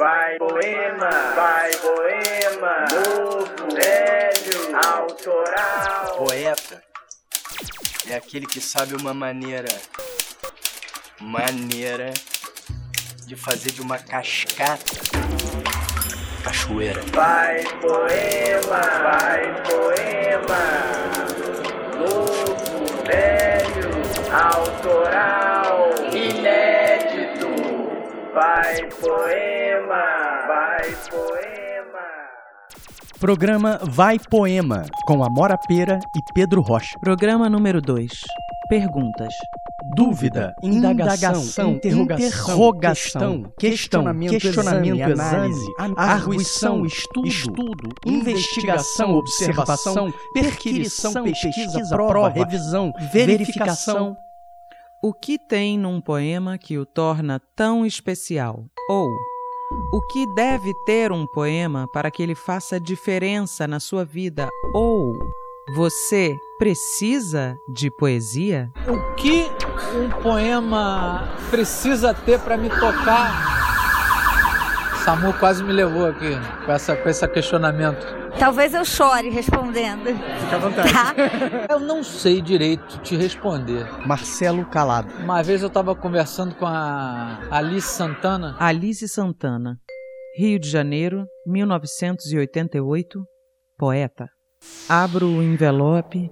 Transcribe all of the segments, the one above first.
Vai poema, vai poema, novo, velho, autoral. Poeta é aquele que sabe uma maneira maneira de fazer de uma cascata cachoeira. Vai poema, vai poema, novo, velho, autoral. Vai poema, vai poema. Programa Vai Poema, com Amora Pera e Pedro Rocha. Programa número 2. Perguntas. Dúvida, indagação, interrogação, questionamento, questionamento exame, arguição, estudo, estudo, investigação, observação, perquisição, pesquisa, prova, revisão, verificação. O que tem num poema que o torna tão especial? Ou o que deve ter um poema para que ele faça diferença na sua vida? Ou você precisa de poesia? O que um poema precisa ter para me tocar? Samu quase me levou aqui com, essa, com esse questionamento. Talvez eu chore respondendo. Fica à vontade. Tá? Eu não sei direito te responder. Marcelo Calado. Uma vez eu estava conversando com a Alice Santana. Alice Santana, Rio de Janeiro, 1988, poeta. Abro o envelope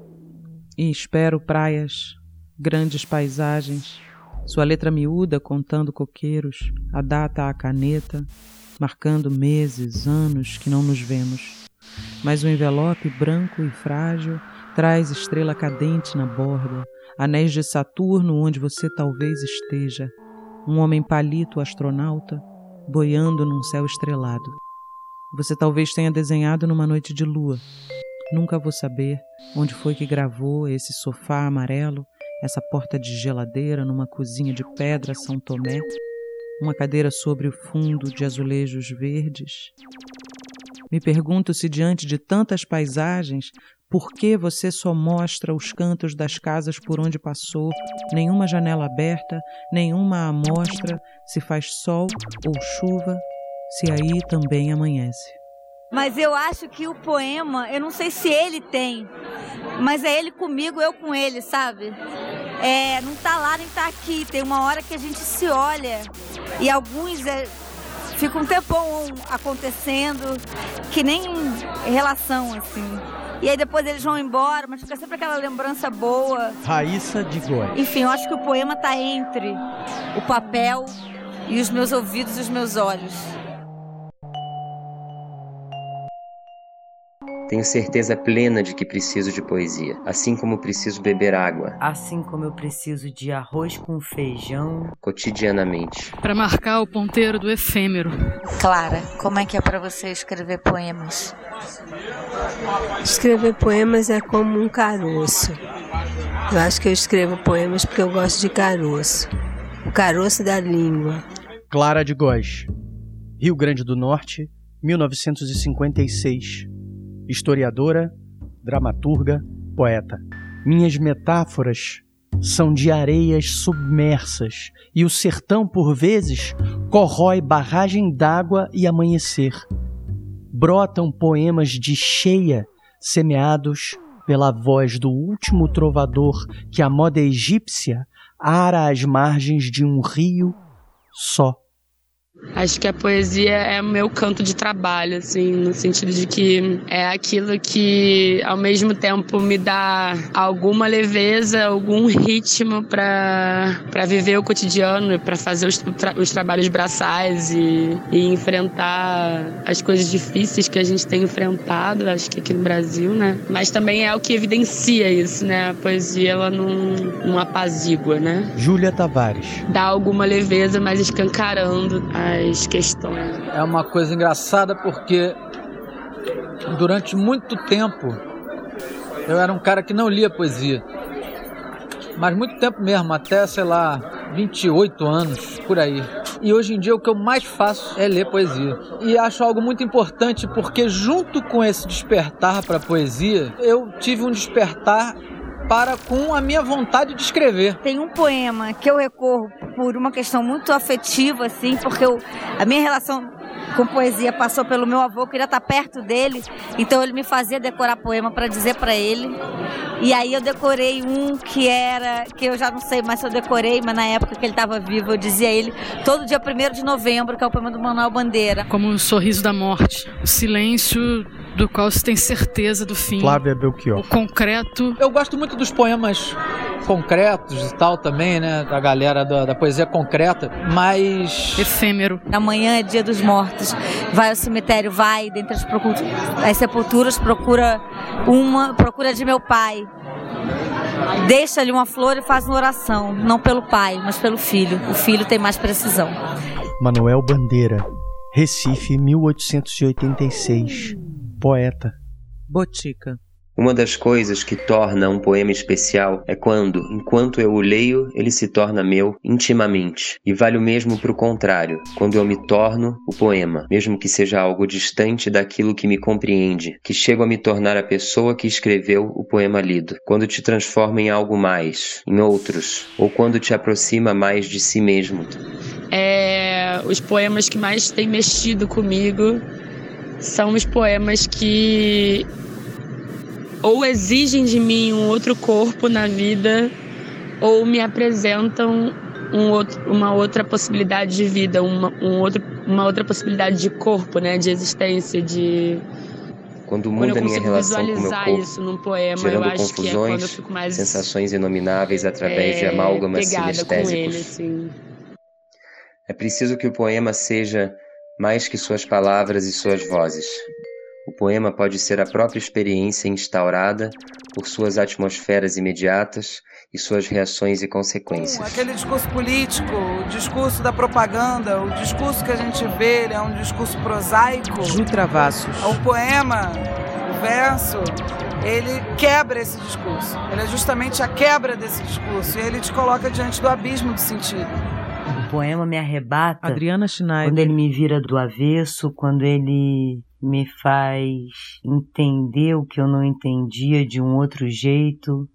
e espero praias, grandes paisagens, sua letra miúda contando coqueiros, a data à caneta, marcando meses, anos que não nos vemos. Mas o envelope branco e frágil traz estrela cadente na borda, anéis de Saturno onde você talvez esteja, um homem palito astronauta boiando num céu estrelado. Você talvez tenha desenhado numa noite de lua. Nunca vou saber onde foi que gravou esse sofá amarelo, essa porta de geladeira numa cozinha de pedra São Tomé, uma cadeira sobre o fundo de azulejos verdes. Me pergunto se diante de tantas paisagens, por que você só mostra os cantos das casas por onde passou, nenhuma janela aberta, nenhuma amostra, se faz sol ou chuva, se aí também amanhece. Mas eu acho que o poema, eu não sei se ele tem, mas é ele comigo, eu com ele, sabe? É, não tá lá nem tá aqui. Tem uma hora que a gente se olha e alguns é, ficam um tempão acontecendo que nem relação assim. E aí depois eles vão embora, mas fica sempre aquela lembrança boa. Raíssa de Góes. Enfim, eu acho que o poema tá entre o papel e os meus ouvidos e os meus olhos. Tenho certeza plena de que preciso de poesia, assim como preciso beber água, Assim como eu preciso de arroz com feijão. cotidianamente. Para marcar o ponteiro do efêmero. Clara, como é que é para você escrever poemas? Escrever poemas é como um caroço. Eu acho que eu escrevo poemas porque eu gosto de caroço. O caroço da língua. Clara de Góes. Rio Grande do Norte, 1956. Historiadora, dramaturga, poeta. Minhas metáforas são de areias submersas e o sertão, por vezes, corrói barragem d'água e amanhecer. Brotam poemas de cheia, semeados pela voz do último trovador que a moda egípcia ara as margens de um rio só. Acho que a poesia é o meu canto de trabalho, assim, no sentido de que é aquilo que, ao mesmo tempo, me dá alguma leveza, algum ritmo para para viver o cotidiano, para fazer os, tra os trabalhos braçais e, e enfrentar as coisas difíceis que a gente tem enfrentado, acho que aqui no Brasil, né? Mas também é o que evidencia isso, né? A poesia, ela não, não apazigua, né? Júlia Tavares. Dá alguma leveza, mas escancarando as questões. É uma coisa engraçada porque durante muito tempo eu era um cara que não lia poesia. Mas muito tempo mesmo, até, sei lá, 28 anos, por aí. E hoje em dia o que eu mais faço é ler poesia. E acho algo muito importante porque junto com esse despertar para a poesia, eu tive um despertar para com a minha vontade de escrever. Tem um poema que eu recorro por uma questão muito afetiva, assim, porque eu, a minha relação com poesia passou pelo meu avô, eu queria estar perto dele, então ele me fazia decorar poema para dizer para ele. E aí eu decorei um que era, que eu já não sei mais se eu decorei, mas na época que ele estava vivo, eu dizia a ele todo dia 1 de novembro, que é o poema do Manuel Bandeira. Como o sorriso da morte, o silêncio do qual se tem certeza do fim. Flávia Belchior. O concreto. Eu gosto muito dos poemas concretos e tal também, né? Da galera da, da poesia concreta, mas. Efêmero. Amanhã é dia dos mortos. Vai ao cemitério, vai, dentre as, as sepulturas, procura uma, procura de meu pai. Deixa-lhe uma flor e faz uma oração, não pelo pai, mas pelo filho. O filho tem mais precisão. Manuel Bandeira, Recife, 1886 poeta. Botica. Uma das coisas que torna um poema especial é quando, enquanto eu o leio, ele se torna meu intimamente. E vale o mesmo para o contrário, quando eu me torno o poema, mesmo que seja algo distante daquilo que me compreende, que chego a me tornar a pessoa que escreveu o poema lido. Quando te transforma em algo mais, em outros, ou quando te aproxima mais de si mesmo. É, os poemas que mais têm mexido comigo são os poemas que ou exigem de mim um outro corpo na vida ou me apresentam um outro, uma outra possibilidade de vida, uma, um outro, uma outra possibilidade de corpo, né, de existência, de quando muda a minha relação com o meu corpo, isso num poema, gerando eu acho confusões, que é quando eu fico mais, sensações inomináveis através é, de amálgamas sinestésicos. Ele, assim. É preciso que o poema seja mais que suas palavras e suas vozes. O poema pode ser a própria experiência instaurada por suas atmosferas imediatas e suas reações e consequências. Aquele discurso político, o discurso da propaganda, o discurso que a gente vê, ele é um discurso prosaico. Ju Travassos. O poema, o verso, ele quebra esse discurso. Ele é justamente a quebra desse discurso e ele te coloca diante do abismo do sentido. O poema me arrebata Adriana Schneider. quando ele me vira do avesso, quando ele me faz entender o que eu não entendia de um outro jeito,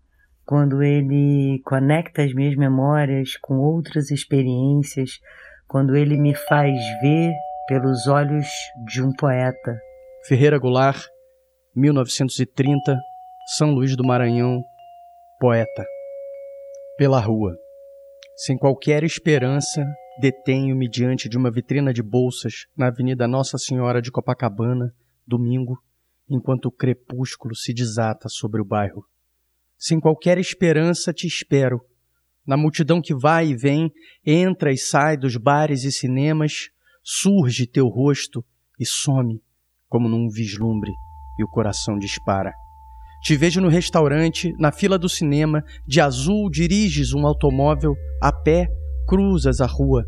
quando ele conecta as minhas memórias com outras experiências, quando ele me faz ver pelos olhos de um poeta. Ferreira Goulart, 1930, São Luís do Maranhão, poeta. Pela rua. Sem qualquer esperança, detenho-me diante de uma vitrina de bolsas na Avenida Nossa Senhora de Copacabana, domingo, enquanto o crepúsculo se desata sobre o bairro. Sem qualquer esperança, te espero. Na multidão que vai e vem, entra e sai dos bares e cinemas, surge teu rosto e some, como num vislumbre, e o coração dispara. Te vejo no restaurante, na fila do cinema, de azul diriges um automóvel, a pé cruzas a rua.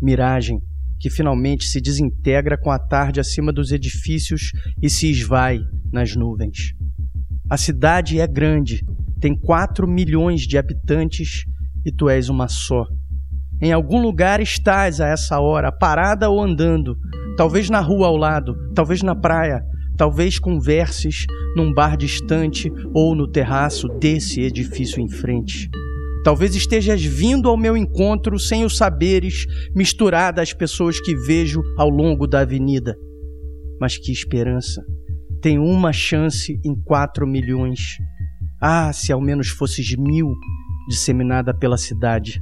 Miragem que finalmente se desintegra com a tarde acima dos edifícios e se esvai nas nuvens. A cidade é grande, tem quatro milhões de habitantes e tu és uma só. Em algum lugar estás a essa hora, parada ou andando, talvez na rua ao lado, talvez na praia, Talvez converses num bar distante ou no terraço desse edifício em frente. Talvez estejas vindo ao meu encontro sem o saberes, misturada às pessoas que vejo ao longo da avenida. Mas que esperança! Tenho uma chance em quatro milhões. Ah, se ao menos fosses mil, disseminada pela cidade.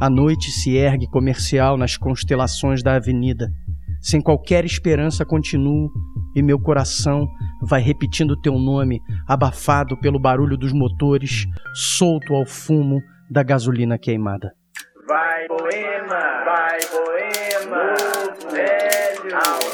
A noite se ergue comercial nas constelações da avenida sem qualquer esperança continuo e meu coração vai repetindo teu nome, abafado pelo barulho dos motores, solto ao fumo da gasolina queimada. Vai poema, vai poema, novo, velho,